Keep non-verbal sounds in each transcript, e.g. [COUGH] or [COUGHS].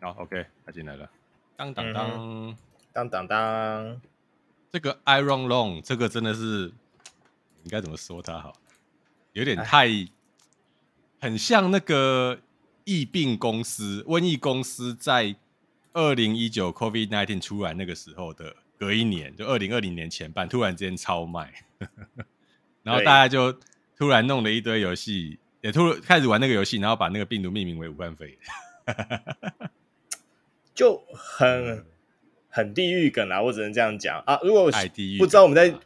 好，OK，他进来了。当当当、嗯，当当当。这个 Iron Long，这个真的是应该怎么说它好？有点太很像那个疫病公司、瘟疫公司在二零一九 COVID nineteen 出来那个时候的隔一年，就二零二零年前半，突然之间超卖，[LAUGHS] 然后大家就突然弄了一堆游戏，也突然开始玩那个游戏，然后把那个病毒命名为武汉肺炎。就很很地狱梗啊，我只能这样讲啊。如果不知道我们在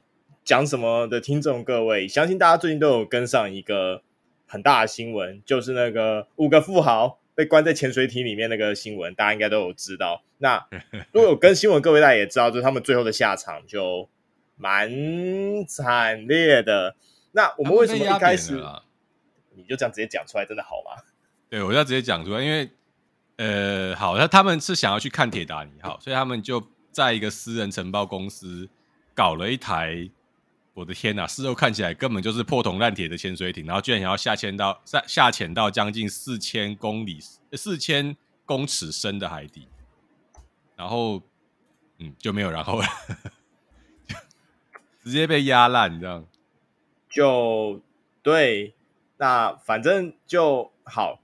讲什么的听众各位，相信大家最近都有跟上一个很大的新闻，就是那个五个富豪被关在潜水艇里面那个新闻，大家应该都有知道。那 [LAUGHS] 如果有跟新闻各位大家也知道，就是他们最后的下场就蛮惨烈的。那我们为什么一开始你就这样直接讲出来，真的好吗？对，我要直接讲出来，因为。呃，好，那他们是想要去看铁达尼号，所以他们就在一个私人承包公司搞了一台，我的天呐，事后看起来根本就是破铜烂铁的潜水艇，然后居然想要下潜到下下潜到将近四千公里、四千公尺深的海底，然后嗯就没有然后了，[LAUGHS] 直接被压烂，这样就对，那反正就好。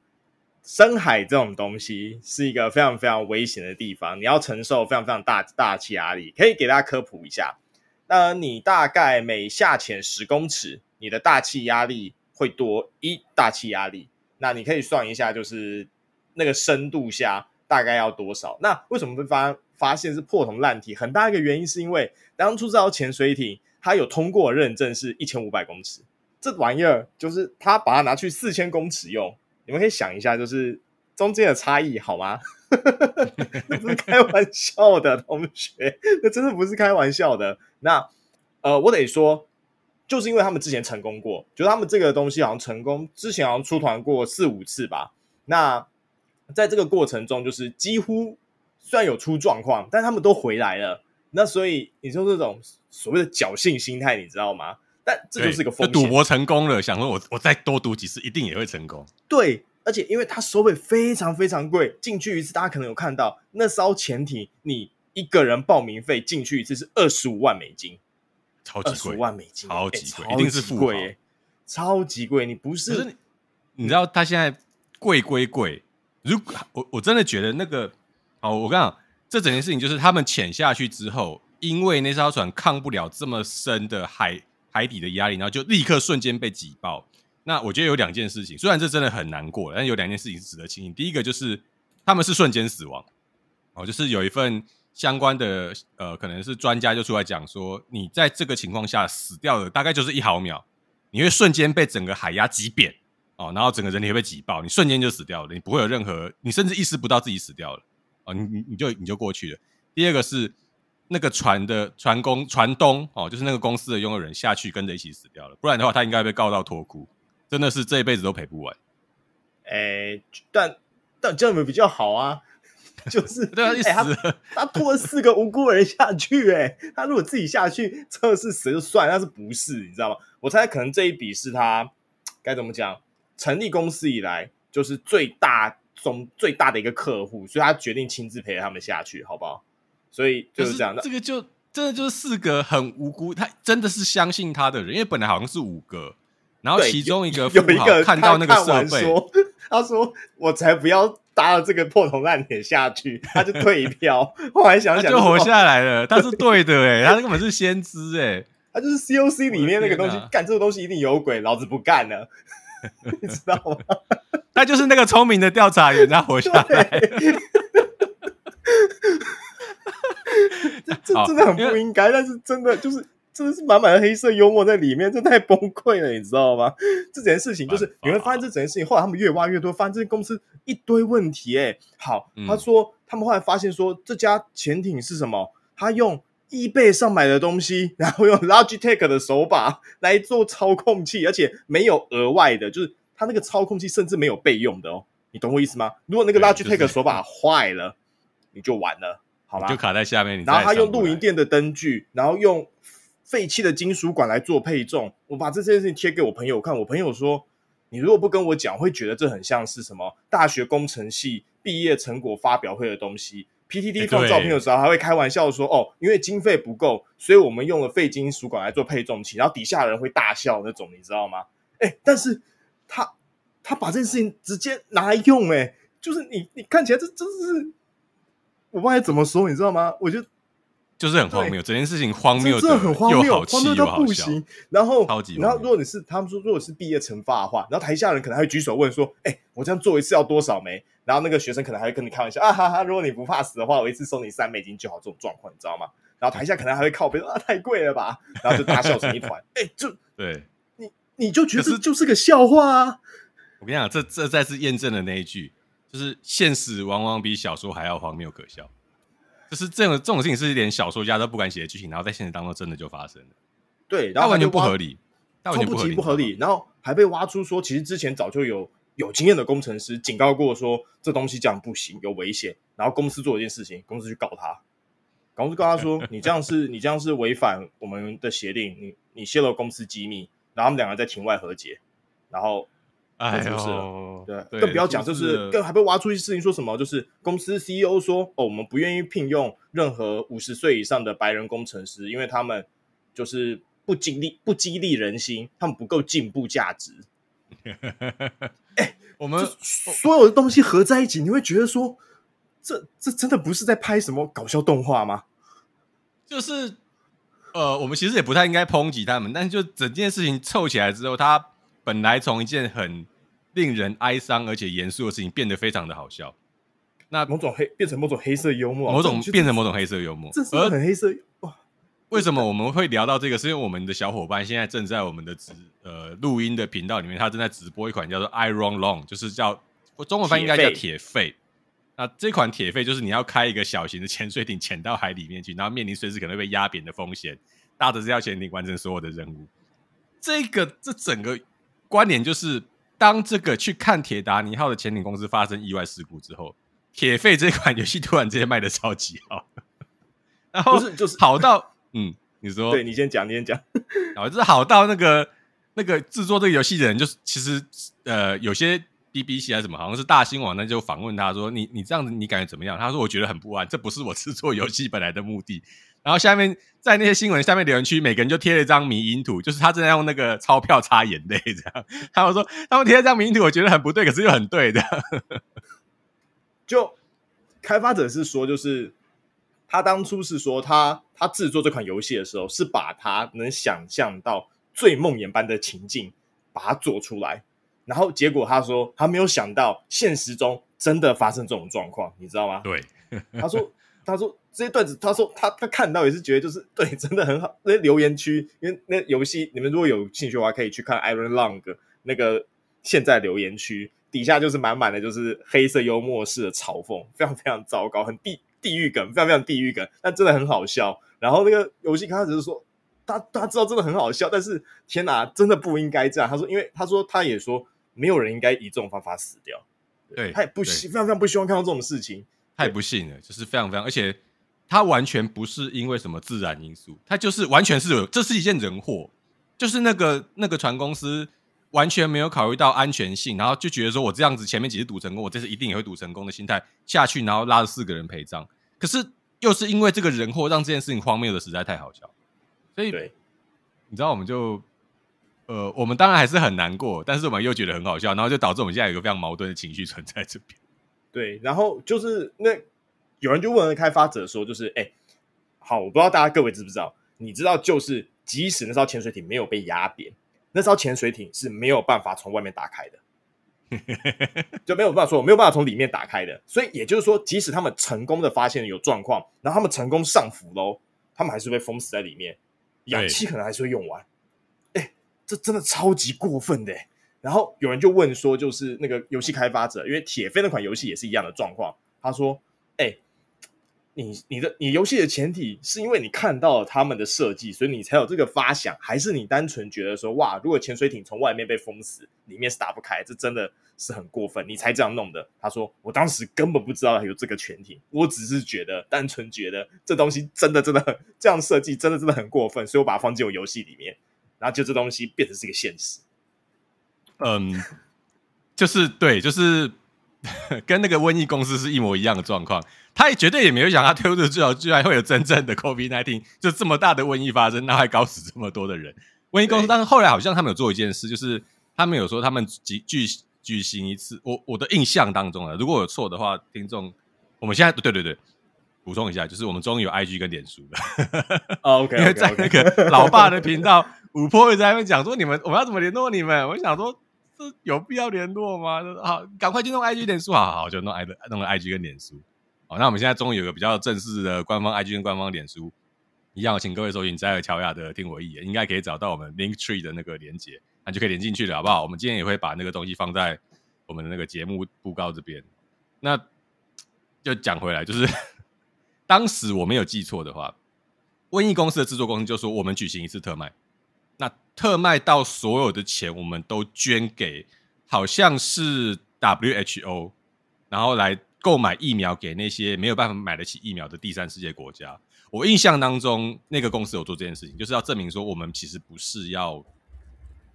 深海这种东西是一个非常非常危险的地方，你要承受非常非常大大气压力。可以给大家科普一下，那你大概每下潜十公尺，你的大气压力会多一大气压力。那你可以算一下，就是那个深度下大概要多少？那为什么会发发现是破铜烂铁？很大一个原因是因为当初这艘潜水艇它有通过认证是一千五百公尺，这玩意儿就是他把它拿去四千公尺用。你们可以想一下，就是中间的差异好吗？[LAUGHS] 那不是开玩笑的，[LAUGHS] 同学，那真的不是开玩笑的。那呃，我得说，就是因为他们之前成功过，就是他们这个东西好像成功，之前好像出团过四五次吧。那在这个过程中，就是几乎虽然有出状况，但他们都回来了。那所以你说这种所谓的侥幸心态，你知道吗？但这就是一个风险。赌博成功了，想说我我再多赌几次，一定也会成功。对，而且因为它收费非常非常贵，进去一次大家可能有看到那艘潜艇，你一个人报名费进去一次是二十五万美金，超级贵，万美金，超级贵，欸、一定是富豪，超级贵。你不是，是你知道他现在贵归贵，如果我我真的觉得那个哦，我跟你讲，这整件事情就是他们潜下去之后，因为那艘船抗不了这么深的海。海底的压力，然后就立刻瞬间被挤爆。那我觉得有两件事情，虽然这真的很难过，但有两件事情是值得庆幸。第一个就是他们是瞬间死亡，哦，就是有一份相关的呃，可能是专家就出来讲说，你在这个情况下死掉的大概就是一毫秒，你会瞬间被整个海压挤扁哦，然后整个人体会被挤爆，你瞬间就死掉了，你不会有任何，你甚至意识不到自己死掉了哦，你你你就你就过去了。第二个是。那个船的船工船东哦，就是那个公司的拥有人下去跟着一起死掉了，不然的话他应该被告到脱裤，真的是这一辈子都赔不完。哎、欸，但但这样子比较好啊，[LAUGHS] 就是对啊，欸、他他拖了四个无辜人下去、欸，哎，他如果自己下去测试死就算，但是不是，你知道吗？我猜可能这一笔是他该怎么讲，成立公司以来就是最大中最大的一个客户，所以他决定亲自陪他们下去，好不好？所以就是这样的，这个就真的就是四个很无辜，他真的是相信他的人，因为本来好像是五个，然后其中一个有一个看到那个设备，说 [LAUGHS] 他说我才不要搭了这个破铜烂铁下去，[LAUGHS] 他就退一票。[LAUGHS] 后来想想就活下来了，他是对的哎，他根本是先知哎，他就是 COC 里面那个东西，干这个东西一定有鬼，老子不干了，你知道吗？他就是那个聪明的调查员，他活下来。[LAUGHS] 这这真的很不应该，但是真的就是真的是满满的黑色幽默在里面，这太崩溃了，你知道吗？这件事情就是你会发现，这整件事情后来他们越挖越多，发现这间公司一堆问题。哎，好，他说他们后来发现说，这家潜艇是什么？他用 eBay 上买的东西，然后用 Logitech 的手把来做操控器，而且没有额外的，就是他那个操控器甚至没有备用的哦。你懂我意思吗？如果那个 Logitech 手把坏了，你就完了。好吧，就卡在下面。然后他用露营店的灯具，然后用废弃的金属管来做配重。我把这件事情贴给我朋友看，我朋友说：“你如果不跟我讲，会觉得这很像是什么大学工程系毕业成果发表会的东西，PTT 放照片的时候还会开玩笑说：“哦，因为经费不够，所以我们用了废金属管来做配重器。”然后底下人会大笑那种，你知道吗？哎，但是他他把这件事情直接拿来用，哎，就是你你看起来这真是我不知道怎么说，你知道吗？我就。就是很荒谬，整件事情荒谬，真的很荒谬，荒谬到不行。然后，超级然后，如果你是他们说，如果是毕业惩罚的话，然后台下人可能还会举手问说：“哎，我这样做一次要多少枚？”然后那个学生可能还会跟你开玩笑啊哈哈，如果你不怕死的话，我一次收你三美金就好。这种状况你知道吗？然后台下可能还会靠边说：“啊，太贵了吧？”然后就大笑成一团。[LAUGHS] 哎，就对你，你就觉得这就是个笑话啊！我跟你讲，这这再次验证了那一句，就是现实往往比小说还要荒谬可笑。就是这种这种事情，是连小说家都不敢写的剧情，然后在现实当中真的就发生了。对，然后完全不合理，它完全不合理，不合理。然后还被挖出说，其实之前早就有有经验的工程师警告过说，这东西这样不行，有危险。然后公司做一件事情，公司去告他，公司告他说，[LAUGHS] 你这样是，你这样是违反我们的协定，你你泄露公司机密。然后他们两个在庭外和解，然后。哎呦，对，对更不要讲，就是更还被挖出一些事情，说什么就是公司 CEO 说，哦，我们不愿意聘用任何五十岁以上的白人工程师，因为他们就是不激励不激励人心，他们不够进步价值。[LAUGHS] 哎，我们所有的东西合在一起，你会觉得说，这这真的不是在拍什么搞笑动画吗？就是，呃，我们其实也不太应该抨击他们，但是就整件事情凑起来之后，他本来从一件很令人哀伤而且严肃的事情变得非常的好笑，那某种黑变成某种黑色幽默，某种变成某种黑色幽默，这是很黑色哇！为什么我们会聊到这个？是因为我们的小伙伴现在正在我们的直呃录音的频道里面，他正在直播一款叫做 Iron Long，就是叫中文翻译应该叫铁肺。那这款铁肺就是你要开一个小型的潜水艇潜到海里面去，然后面临随时可能会被压扁的风险，搭着这条潜艇完成所有的任务。这个这整个关联就是。当这个去看铁达尼号的潜艇公司发生意外事故之后，铁肺这款游戏突然之间卖的超级好，[LAUGHS] 然后是就是好到嗯，你说 [LAUGHS] 对，你先讲，你先讲，然后就是好到那个那个制作这个游戏的人，就是其实呃有些 BBC 还是什么，好像是大新网那就访问他说，你你这样子你感觉怎么样？他说我觉得很不安，这不是我制作游戏本来的目的。然后下面在那些新闻下面留言区，每个人就贴了一张迷因图，就是他正在用那个钞票擦眼泪这样。他们说他们贴了张迷因图，我觉得很不对，可是又很对的。就开发者是说，就是他当初是说他他制作这款游戏的时候，是把他能想象到最梦魇般的情境把它做出来，然后结果他说他没有想到现实中真的发生这种状况，你知道吗？对，[LAUGHS] 他说。他说这些段子，他说他他看到也是觉得就是对，[LAUGHS] 真的很好。那留言区，因为那游戏你们如果有兴趣的话，可以去看 Iron Long 那个现在留言区底下就是满满的就是黑色幽默式的嘲讽，非常非常糟糕，很地地狱梗，非常非常地狱梗，但真的很好笑。然后那个游戏开始是说，他他知道真的很好笑，但是天哪，真的不应该这样。他说，因为他说他也说没有人应该以这种方法死掉，对，他也不希非常非常不希望看到这种事情。太不幸了，就是非常非常，而且他完全不是因为什么自然因素，他就是完全是有，这是一件人祸，就是那个那个船公司完全没有考虑到安全性，然后就觉得说我这样子前面几次赌成功，我这次一定也会赌成功的心态下去，然后拉着四个人陪葬，可是又是因为这个人祸让这件事情荒谬的实在太好笑，所以对，你知道我们就呃，我们当然还是很难过，但是我们又觉得很好笑，然后就导致我们现在有一个非常矛盾的情绪存在这边。对，然后就是那有人就问了开发者说，就是哎，好，我不知道大家各位知不知道？你知道，就是即使那艘潜水艇没有被压扁，那艘潜水艇是没有办法从外面打开的，[LAUGHS] 就没有办法说没有办法从里面打开的。所以也就是说，即使他们成功的发现了有状况，然后他们成功上浮喽，他们还是被封死在里面，氧气可能还是会用完。哎，这真的超级过分的。然后有人就问说，就是那个游戏开发者，因为铁飞那款游戏也是一样的状况。他说：“哎，你你的你游戏的前提是因为你看到了他们的设计，所以你才有这个发想，还是你单纯觉得说，哇，如果潜水艇从外面被封死，里面是打不开，这真的是很过分，你才这样弄的？”他说：“我当时根本不知道有这个潜艇，我只是觉得单纯觉得这东西真的真的很这样设计，真的真的很过分，所以我把它放进我游戏里面，然后就这东西变成是一个现实。”嗯，就是对，就是跟那个瘟疫公司是一模一样的状况。他也绝对也没有想他推出的最后居然会有真正的 COVID-19，就这么大的瘟疫发生，那还搞死这么多的人。瘟疫公司，但是后来好像他们有做一件事，就是他们有说他们举举举行一次，我我的印象当中啊，如果有错的话，听众，我们现在对对对，补充一下，就是我们终于有 IG 跟脸书了。Oh, OK，, okay, okay. 因为在那个老爸的频道，五波也在那边讲说，你们我们要怎么联络你们？我想说，有必要联络吗？好，赶快去弄 IG 脸书，好好好，就弄 I 弄了 IG 跟脸书。好，那我们现在终于有个比较正式的官方 IG 跟官方脸书。一样，请各位搜寻在乔雅的听我一言，应该可以找到我们 Link Tree 的那个连接，那就可以连进去了，好不好？我们今天也会把那个东西放在我们的那个节目布告这边。那就讲回来，就是 [LAUGHS] 当时我没有记错的话，瘟疫公司的制作公司就说我们举行一次特卖，特卖到所有的钱我们都捐给好像是 WHO，然后来购买疫苗给那些没有办法买得起疫苗的第三世界国家。我印象当中，那个公司有做这件事情，就是要证明说我们其实不是要，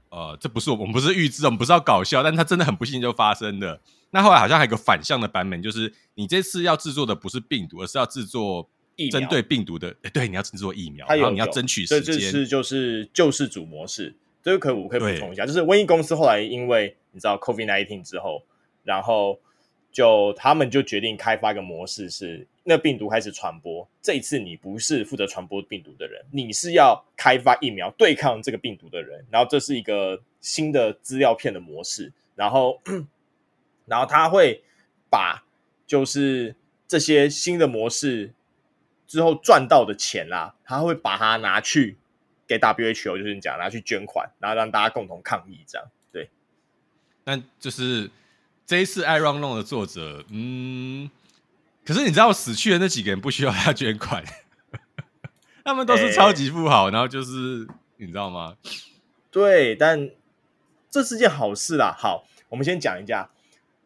呃，这不是我们不是预知，我们不是要搞笑，但它真的很不幸就发生的。那后来好像还有个反向的版本，就是你这次要制作的不是病毒，而是要制作针对病毒的。哎，对，你要制作疫苗，然后你要争取时间。这是就是救世主模式，这个可以我可以补充一下，就是瘟疫公司后来因为你知道 COVID-19 之后，然后。就他们就决定开发一个模式，是那病毒开始传播。这一次你不是负责传播病毒的人，你是要开发疫苗对抗这个病毒的人。然后这是一个新的资料片的模式。然后，然后他会把就是这些新的模式之后赚到的钱啦，他会把它拿去给 WHO，就是你讲拿去捐款，然后让大家共同抗议，这样对。但就是。这一次《iRun Long》的作者，嗯，可是你知道死去的那几个人不需要他捐款，[LAUGHS] 他们都是超级富豪，欸、然后就是你知道吗？对，但这是件好事啦。好，我们先讲一下，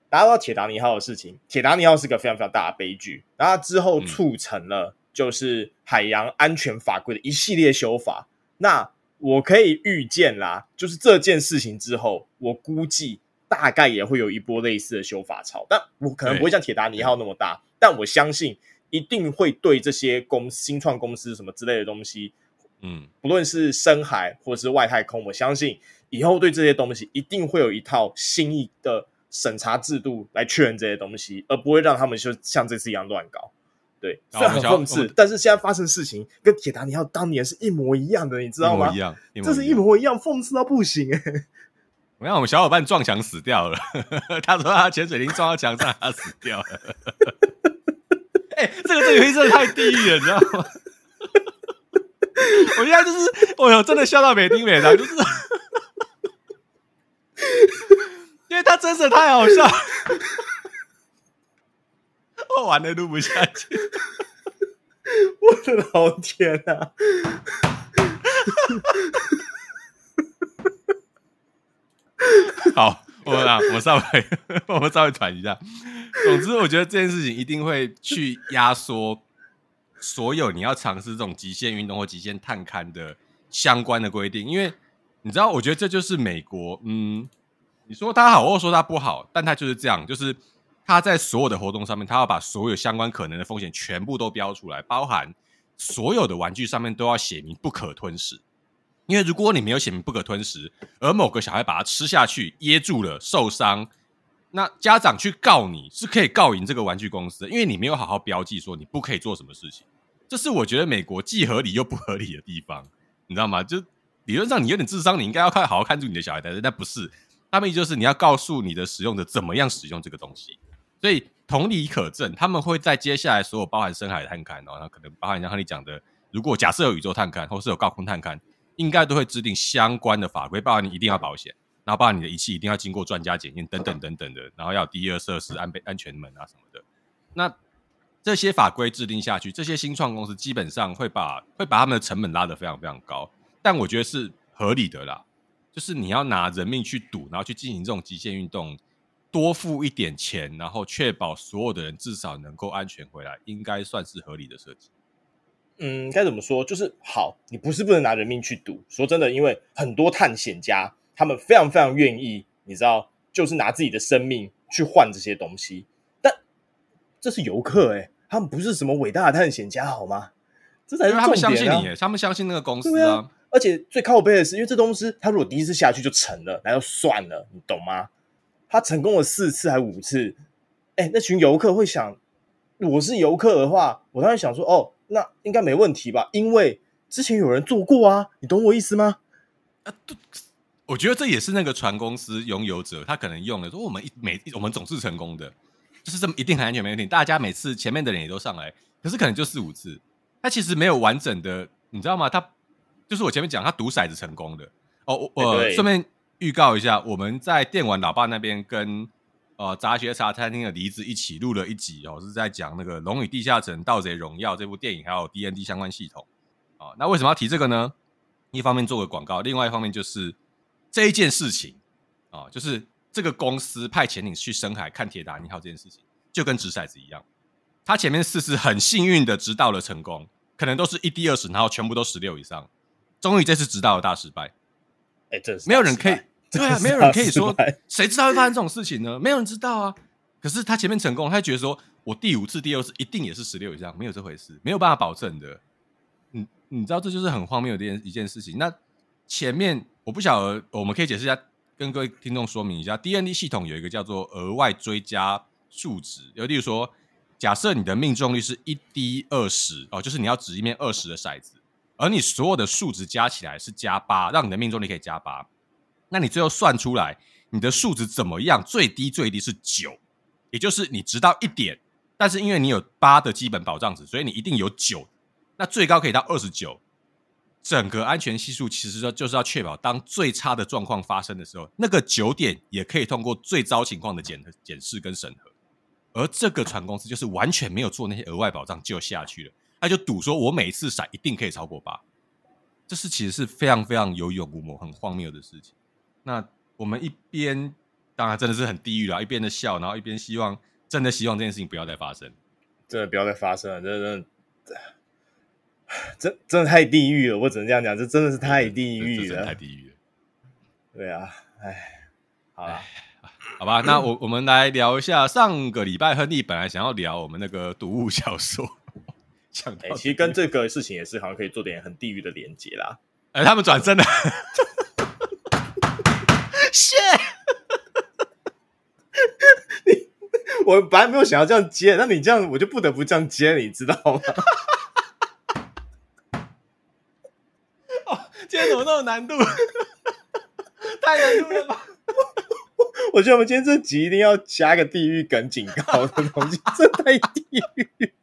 大家知道铁达尼号的事情。铁达尼号是个非常非常大的悲剧，然后之后促成了就是海洋安全法规的一系列修法。那我可以预见啦，就是这件事情之后，我估计。大概也会有一波类似的修法潮，但我可能不会像铁达尼号那么大，但我相信一定会对这些公新创公司什么之类的东西，嗯，不论是深海或者是外太空，我相信以后对这些东西一定会有一套新颖的审查制度来确认这些东西，而不会让他们就像这次一样乱搞。对，虽然很讽刺，但是现在发生的事情跟铁达尼号当年是一模一样的，你知道吗？这是一模一样，讽刺到不行哎、欸。[LAUGHS] 我让我们小伙伴撞墙死掉了，[LAUGHS] 他说他潜水艇撞到墙上，他死掉了。[LAUGHS] 哎、欸，这个这个游戏真的太地狱了，你知道吗？我现在就是，我有真的笑到没丁没当，就是，因为他真的太好笑，[LAUGHS] 我玩的录不下去，[LAUGHS] 我的老天啊！好，我们啊，[LAUGHS] 我们稍微，我们稍微喘一下。总之，我觉得这件事情一定会去压缩所有你要尝试这种极限运动或极限探勘的相关的规定，因为你知道，我觉得这就是美国。嗯，你说它好，或说它不好，但它就是这样，就是他在所有的活动上面，他要把所有相关可能的风险全部都标出来，包含所有的玩具上面都要写明不可吞食。因为如果你没有写明不可吞食，而某个小孩把它吃下去噎住了受伤，那家长去告你是可以告赢这个玩具公司的，因为你没有好好标记说你不可以做什么事情。这是我觉得美国既合理又不合理的地方，你知道吗？就理论上你有点智商，你应该要看好好看住你的小孩，但是那不是，他们就是你要告诉你的使用者怎么样使用这个东西。所以同理可证，他们会在接下来所有包含深海探勘，然后可能包含像你讲的，如果假设有宇宙探勘或是有高空探勘。应该都会制定相关的法规，包括你一定要保险，然后包括你的仪器一定要经过专家检验，等等等等的，然后要有第二设施、安备安全门啊什么的。那这些法规制定下去，这些新创公司基本上会把会把他们的成本拉得非常非常高，但我觉得是合理的啦。就是你要拿人命去赌，然后去进行这种极限运动，多付一点钱，然后确保所有的人至少能够安全回来，应该算是合理的设计。嗯，该怎么说？就是好，你不是不能拿人命去赌。说真的，因为很多探险家他们非常非常愿意，你知道，就是拿自己的生命去换这些东西。但这是游客哎、欸，他们不是什么伟大的探险家好吗？这才是重点、啊、他们相信你，他们相信那个公司啊。啊而且最靠背的是，因为这东西他如果第一次下去就成了，那就算了，你懂吗？他成功了四次还五次，哎，那群游客会想，我是游客的话，我当然想说，哦，那应该没问题吧？因为之前有人做过啊，你懂我意思吗？啊，对，我觉得这也是那个船公司拥有者，他可能用的说，我们一每我们总是成功的，就是这么一定很安全没问题。大家每次前面的人也都上来，可是可能就四五次，他其实没有完整的，你知道吗？他就是我前面讲，他赌骰子成功的哦，我我顺便。预告一下，我们在电玩老爸那边跟呃杂学茶餐厅的梨子一起录了一集哦，是在讲那个《龙与地下城：盗贼荣耀》这部电影，还有 D N D 相关系统啊、哦。那为什么要提这个呢？一方面做个广告，另外一方面就是这一件事情啊、哦，就是这个公司派潜艇去深海看铁达尼号这件事情，就跟掷骰子一样，他前面四次很幸运的直到了成功，可能都是一滴二十，然后全部都十六以上，终于这次直到了大失败。哎，这没有人可以。[LAUGHS] 对啊，没有人可以说，[LAUGHS] 谁知道会发生这种事情呢？没有人知道啊。可是他前面成功，他觉得说我第五次、第六次一定也是十六以上，没有这回事，没有办法保证的。你你知道这就是很荒谬的一件一件事情。那前面我不晓得，我们可以解释一下，跟各位听众说明一下，DND 系统有一个叫做额外追加数值，有例如说，假设你的命中率是一 D 二十哦，就是你要掷一面二十的骰子，而你所有的数值加起来是加八，让你的命中率可以加八。那你最后算出来，你的数值怎么样？最低最低是九，也就是你直到一点，但是因为你有八的基本保障值，所以你一定有九。那最高可以到二十九。整个安全系数其实说就是要确保，当最差的状况发生的时候，那个九点也可以通过最糟情况的检检视跟审核。而这个船公司就是完全没有做那些额外保障就下去了，他就赌说我每一次闪一定可以超过八，这是其实是非常非常有勇无谋、很荒谬的事情。那我们一边当然真的是很地狱了，一边的笑，然后一边希望，真的希望这件事情不要再发生，真的不要再发生了，真的真的，真真的太地狱了，我只能这样讲，这真的是太地狱了，太地狱了。对啊，哎，好了，好吧，那我我们来聊一下上个礼拜亨利本来想要聊我们那个读物小说，讲到、欸、其实跟这个事情也是好像可以做点很地狱的连接啦。哎、欸，他们转身了。谢，你我本来没有想要这样接，那你这样我就不得不这样接，你知道吗？[LAUGHS] 哦，今天怎么那么难度？[LAUGHS] 太难度了吧？[LAUGHS] 我觉得我们今天这集一定要加个地狱梗警告的东西，这太地狱。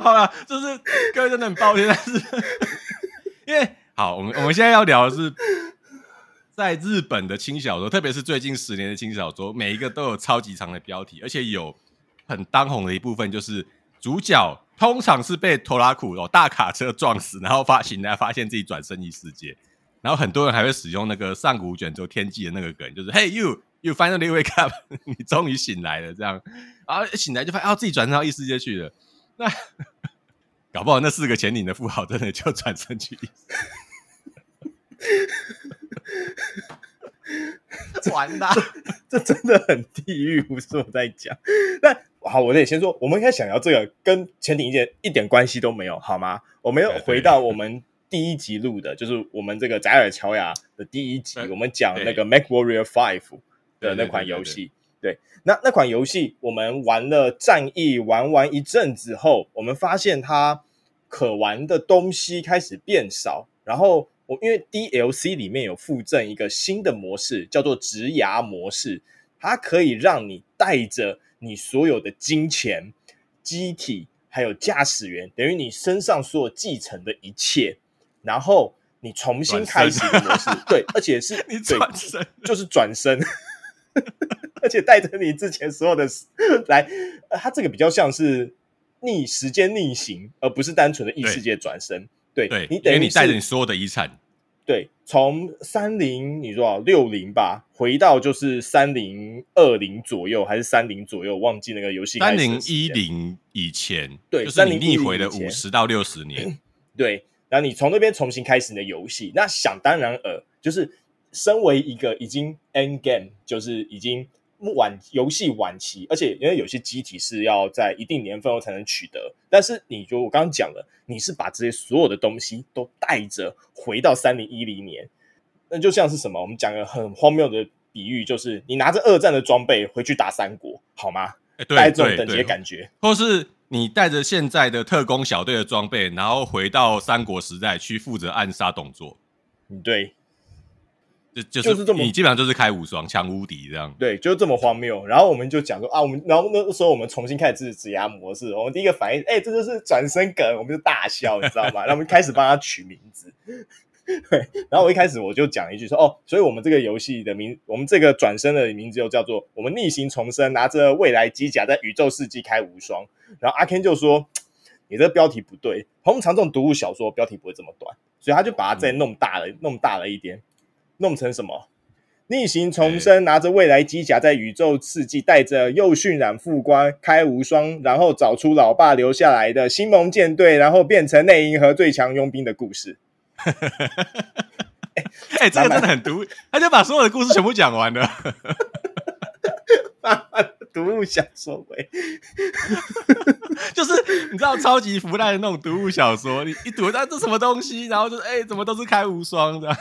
好了，就是各位真的很抱歉，但是因为好，我们我们现在要聊的是。在日本的轻小说，特别是最近十年的轻小说，每一个都有超级长的标题，而且有很当红的一部分，就是主角通常是被拖拉库哦大卡车撞死，然后发醒来发现自己转生异世界，然后很多人还会使用那个上古卷轴天际的那个梗，就是 Hey you you finally wake up，[LAUGHS] 你终于醒来了这样，然后醒来就发现哦自己转生到异世界去了，那 [LAUGHS] 搞不好那四个潜艇的富豪真的就转生去。[LAUGHS] 完啦，[LAUGHS] 这真的很地狱，不是我在讲。那好，我得先说，我们应该想要这个跟潜艇一点一点关系都没有，好吗？我们要回到我们第一集录的，就是我们这个宅尔乔亚的第一集，我们讲那个 MechWarrior Five 的那款游戏。对，那那款游戏我们玩了战役，玩完一阵子后，我们发现它可玩的东西开始变少，然后。我因为 DLC 里面有附赠一个新的模式，叫做植牙模式，它可以让你带着你所有的金钱、机体还有驾驶员，等于你身上所有继承的一切，然后你重新开始的模式，对，而且是 [LAUGHS] 你转身，就是转身，而且带着你之前所有的来，它这个比较像是逆时间逆行，而不是单纯的异世界转身。对，对你等于你带着你所有的遗产，对，从三零你说六零吧，回到就是三零二零左右，还是三零左右，忘记那个游戏三零一零以前，对，就是你逆回了五十到六十年，[CLEARS THROAT] 对，然后你从那边重新开始你的游戏，那想当然尔，就是身为一个已经 end game，就是已经晚游戏晚期，而且因为有些机体是要在一定年份后才能取得，但是你就我刚刚讲了，你是把这些所有的东西都带着回到三零一零年，那就像是什么？我们讲个很荒谬的比喻，就是你拿着二战的装备回去打三国，好吗？欸、对，带这种等级的感觉，或是你带着现在的特工小队的装备，然后回到三国时代去负责暗杀董卓。对，就就是、就是这么，你基本上就是开无双强无敌这样。对，就是这么荒谬。然后我们就讲说啊，我们然后那个时候我们重新开始指压模式，我们第一个反应，哎、欸，这就是转身梗，我们就大笑，你知道吗？[LAUGHS] 然后我们开始帮他取名字。对，然后我一开始我就讲一句说，哦，所以我们这个游戏的名，我们这个转身的名字又叫做我们逆行重生，拿着未来机甲在宇宙世纪开无双。然后阿 Ken 就说，你这标题不对，通常这种读物小说标题不会这么短。所以他就把它再弄大了，嗯、弄大了一点，弄成什么？逆行重生，拿着未来机甲在宇宙世纪，带着又渲染副官开无双，然后找出老爸留下来的星盟舰队，然后变成内银河最强佣兵的故事。[LAUGHS] 哎、欸，这个真的很毒，他就把所有的故事全部讲完了。[LAUGHS] [LAUGHS] 读物小说，喂，就是你知道超级腐烂的那种读物小说，你一读到这什么东西，然后就是哎、欸，怎么都是开无双的？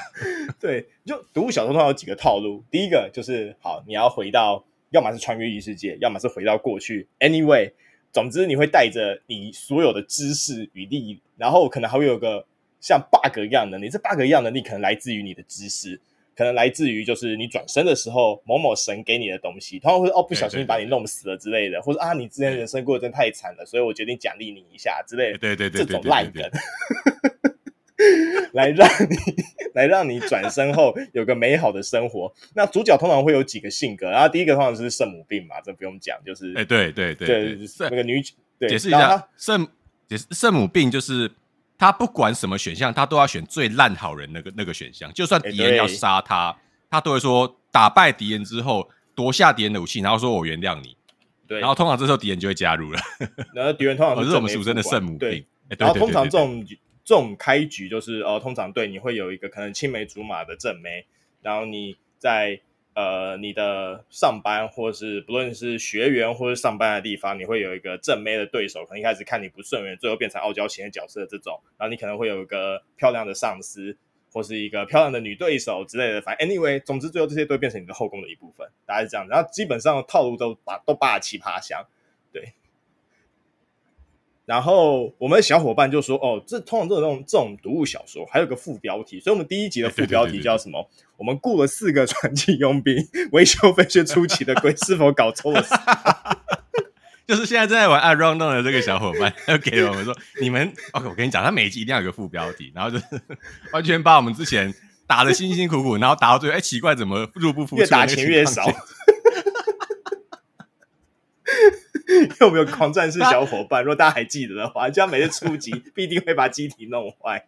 对，就读物小说通常有几个套路，第一个就是好，你要回到，要么是穿越异世界，要么是回到过去，anyway，总之你会带着你所有的知识与力，然后可能还会有个像 bug 一样的能力，这 bug 一样的能力可能来自于你的知识。可能来自于就是你转身的时候某某神给你的东西，通常会哦不小心把你弄死了之类的，或者啊你之前人生过得真太惨了，所以我决定奖励你一下之类的，对对对，这种烂梗，[LAUGHS] 来让你来让你转身后有个美好的生活。那主角通常会有几个性格，然后第一个通常是圣母病嘛，这不用讲，就是哎对对对对，那个女对解释一下圣解释圣母病就是。他不管什么选项，他都要选最烂好人那个那个选项。就算敌人要杀他，欸、他都会说打败敌人之后夺下敌人的武器，然后说我原谅你。对，然后通常这时候敌人就会加入了。[LAUGHS] 然后敌人通常是、[LAUGHS] 哦、是我们俗称的圣母病。然后通常这种这种开局就是呃，通常对你会有一个可能青梅竹马的正妹，然后你在。呃，你的上班或是不论是学员或是上班的地方，你会有一个正妹的对手，可能一开始看你不顺眼，最后变成傲娇型的角色这种，然后你可能会有一个漂亮的上司或是一个漂亮的女对手之类的，反正 anyway，总之最后这些都会变成你的后宫的一部分，大概是这样。然后基本上套路都把都霸气趴香，对。然后我们的小伙伴就说：“哦，这通常这种这种读物小说还有个副标题，所以我们第一集的副标题叫什么？欸、对对对对，我们雇了四个传奇佣兵 [LAUGHS] 维修飞雪初期的贵是否搞错了？[LAUGHS] 就是现在正在玩《Around On》的这个小伙伴，要给我们说：你们 OK，我跟你讲，他每一集一定要有个副标题，然后就是完全把我们之前打的辛辛苦苦，然后打到最后，哎，奇怪，怎么入不敷出，越打钱越少。[LAUGHS] ” [LAUGHS] 有没有狂战士小伙伴？[LAUGHS] 如果大家还记得的话，这样每次出击 [LAUGHS] 必定会把机体弄坏。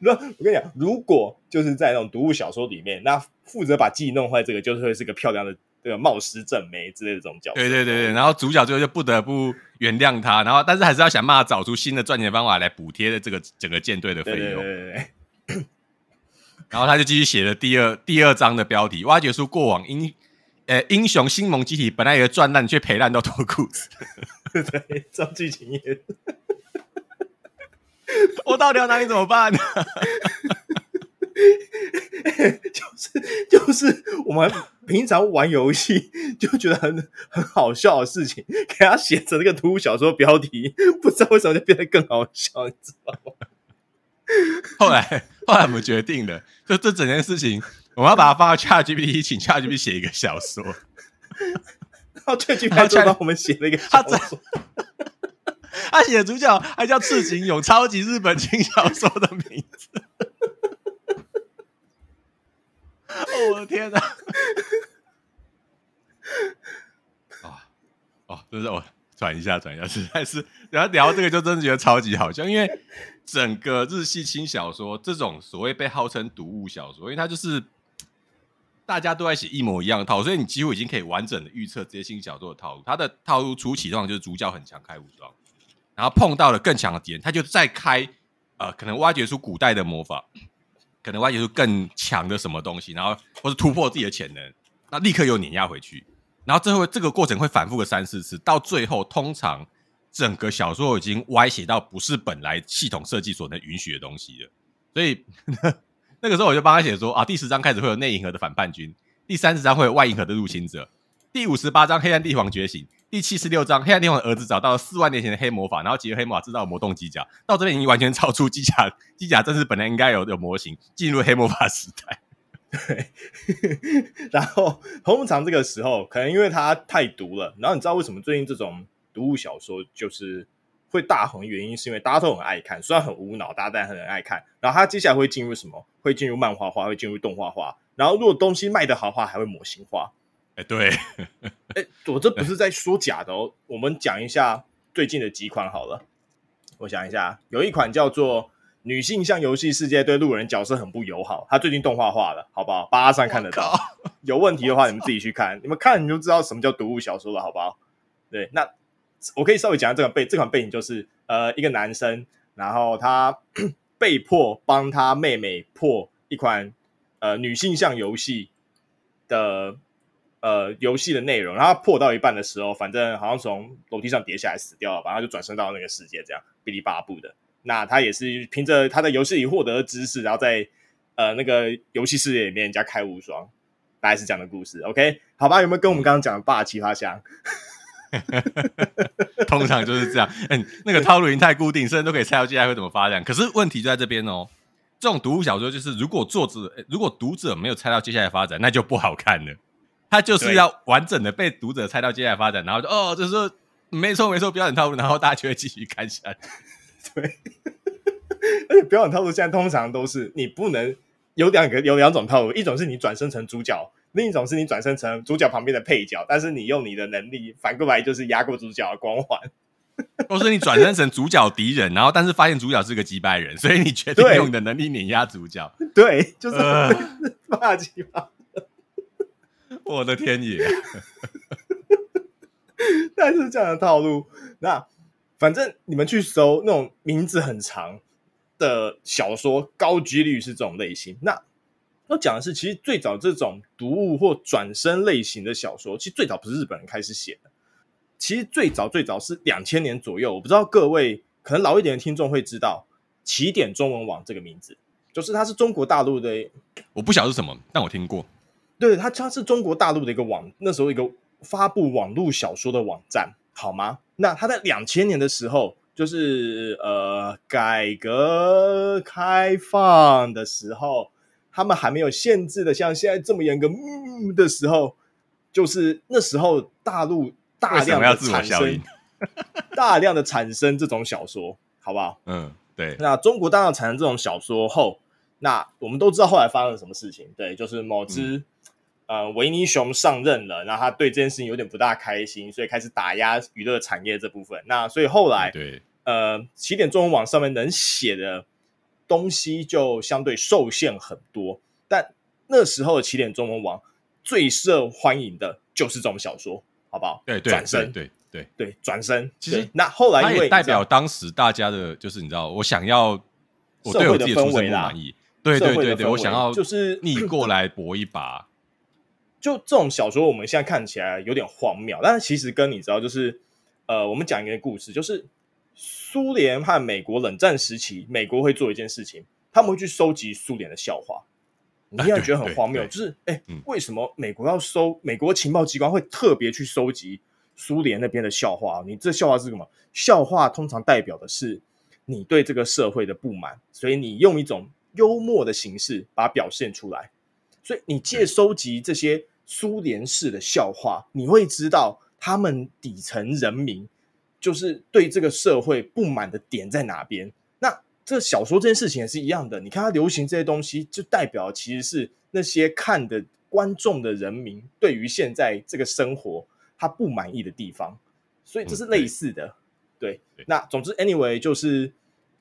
那我跟你讲，如果就是在那种读物小说里面，那负责把机体弄坏这个，就是会是个漂亮的这个冒失正妹之类的这种角色。对对对对，然后主角最后就不得不原谅他，然后但是还是要想办法找出新的赚钱方法来补贴这个整个舰队的费用。对对对对。然后他就继续写了第二第二章的标题：挖掘出过往因。呃，英雄新盟机体本来以为赚烂，却赔烂到脱裤子。对，这剧情也，[LAUGHS] 我到底要拿你怎么办呢？[LAUGHS] 就是就是，我们平常玩游戏就觉得很很好笑的事情，给他写成那个图小说标题，[LAUGHS] 不知道为什么就变得更好笑，你知道吗？后来后来我们决定了，就这整件事情。我们要把它放到 ChatGPT，请 ChatGPT 写一个小说。[LAUGHS] 然后 ChatGPT 就帮我们写了一个小说。他写的主角还叫赤井勇，超级日本轻小说的名字。哦，我的天哪！啊哦，就是我转一下，转一下，实在是，然后聊这个就真的觉得超级好笑，因为整个日系轻小说这种所谓被号称读物小说，因为它就是。大家都在写一模一样的套路，所以你几乎已经可以完整的预测这些新小说的套路。它的套路初期通常就是主角很强，开无双，然后碰到了更强的敌人，他就再开，呃，可能挖掘出古代的魔法，可能挖掘出更强的什么东西，然后或是突破自己的潜能，那立刻又碾压回去，然后最后这个过程会反复个三四次，到最后通常整个小说已经歪斜到不是本来系统设计所能允许的东西了。所以 [LAUGHS] 那个时候我就帮他写说啊，第十章开始会有内银河的反叛军，第三十章会有外银河的入侵者，第五十八章黑暗帝皇觉醒。第七十六章，黑暗帝皇的儿子找到了四万年前的黑魔法，然后结合黑魔法制造魔动机甲。到这边已经完全超出机甲，机甲正是本来应该有的模型，进入黑魔法时代。[LAUGHS] 对，[LAUGHS] 然后通常这个时候，可能因为他太毒了。然后你知道为什么最近这种读物小说就是会大红？原因是因为大家都很爱看，虽然很无脑，大家但很爱看。然后它接下来会进入什么？会进入漫画化，会进入动画化。然后如果东西卖得好的话，还会模型化。哎，对，哎，我这不是在说假的哦。我们讲一下最近的几款好了。我想一下，有一款叫做《女性向游戏世界》，对路人角色很不友好。它最近动画化了，好不好？巴拉上看得到。有问题的话，你们自己去看。你们看，你就知道什么叫读物小说了，好不好？对，那我可以稍微讲下这款背这款背景，就是呃，一个男生，然后他 [COUGHS] 被迫帮他妹妹破一款呃女性向游戏的。呃，游戏的内容，然后破到一半的时候，反正好像从楼梯上跌下来死掉了，然后就转生到那个世界，这样哔哩吧布的。那他也是凭着他在游戏里获得的知识，然后在呃那个游戏世界里面人家开无双，大概是这样的故事。OK，好吧，有没有跟我们刚刚讲的霸气发像？[LAUGHS] 通常就是这样，嗯，那个套路已经太固定，甚至都可以猜到接下来会怎么发展。可是问题就在这边哦，这种读物小说就是，如果作者，如果读者没有猜到接下来发展，那就不好看了。他就是要完整的被读者猜到接下来发展，然后就哦，就是说没错没错，标准套路，然后大家就会继续看下去。[LAUGHS] 对，而且标准套路现在通常都是你不能有两个有两种套路，一种是你转生成主角，另一种是你转身成主角旁边的配角，但是你用你的能力反过来就是压过主角的光环，[LAUGHS] 或是你转身成主角敌人，然后但是发现主角是个击败人，所以你决定用你的能力碾压主角。对，就是 [LAUGHS] 霸气吧。我的天爷！[LAUGHS] 但是这样的套路，那反正你们去搜那种名字很长的小说，高几率是这种类型。那我讲的是，其实最早这种读物或转生类型的小说，其实最早不是日本人开始写的，其实最早最早是两千年左右。我不知道各位可能老一点的听众会知道起点中文网这个名字，就是它是中国大陆的，我不晓得是什么，但我听过。对，它它是中国大陆的一个网，那时候一个发布网络小说的网站，好吗？那它在两千年的时候，就是呃改革开放的时候，他们还没有限制的像现在这么严格，嗯的时候，就是那时候大陆大量的产生，[LAUGHS] 大量的产生这种小说，好不好？嗯，对。那中国大量产生这种小说后，那我们都知道后来发生了什么事情，对，就是某只。嗯呃，维尼熊上任了，然后他对这件事情有点不大开心，所以开始打压娱乐产业这部分。那所以后来，对，呃，起点中文网上面能写的东西就相对受限很多。但那时候的起点中文网最受欢迎的就是这种小说，好不好？对对，转身，对对对，转身。其实那后来因为代表当时大家的，就是你知道，我想要我对我自己的出身不满意，对对对对，我想要就是逆过来搏一把。[COUGHS] 就这种小说，我们现在看起来有点荒谬，但是其实跟你知道，就是呃，我们讲一个故事，就是苏联和美国冷战时期，美国会做一件事情，他们会去收集苏联的笑话。你现在觉得很荒谬，就是哎，为什么美国要收？美国情报机关会特别去收集苏联那边的笑话？你这笑话是什么？笑话通常代表的是你对这个社会的不满，所以你用一种幽默的形式把它表现出来。所以你借收集这些。苏联式的笑话，你会知道他们底层人民就是对这个社会不满的点在哪边。那这小说这件事情也是一样的，你看它流行这些东西，就代表其实是那些看的观众的人民对于现在这个生活他不满意的地方，所以这是类似的。嗯、对，对，那总之，anyway，就是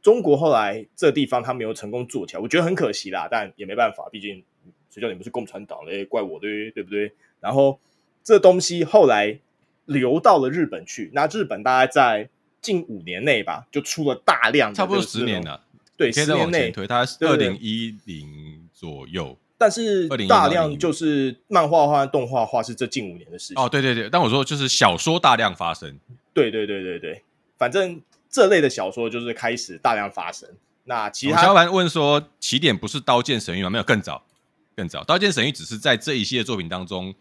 中国后来这地方他没有成功做起来，我觉得很可惜啦，但也没办法，毕竟。谁叫你们是共产党嘞？怪我对对不对？然后这东西后来流到了日本去，那日本大概在近五年内吧，就出了大量的，差不多十年了，对，十年内推，它是二零一零左右。但是大量就是漫画化、动画化是这近五年的事情。哦，对对对，但我说就是小说大量发生。对对对对对，反正这类的小说就是开始大量发生。那其他小凡问说，起点不是《刀剑神域》吗？没有，更早，更早，《刀剑神域》只是在这一系列作品当中，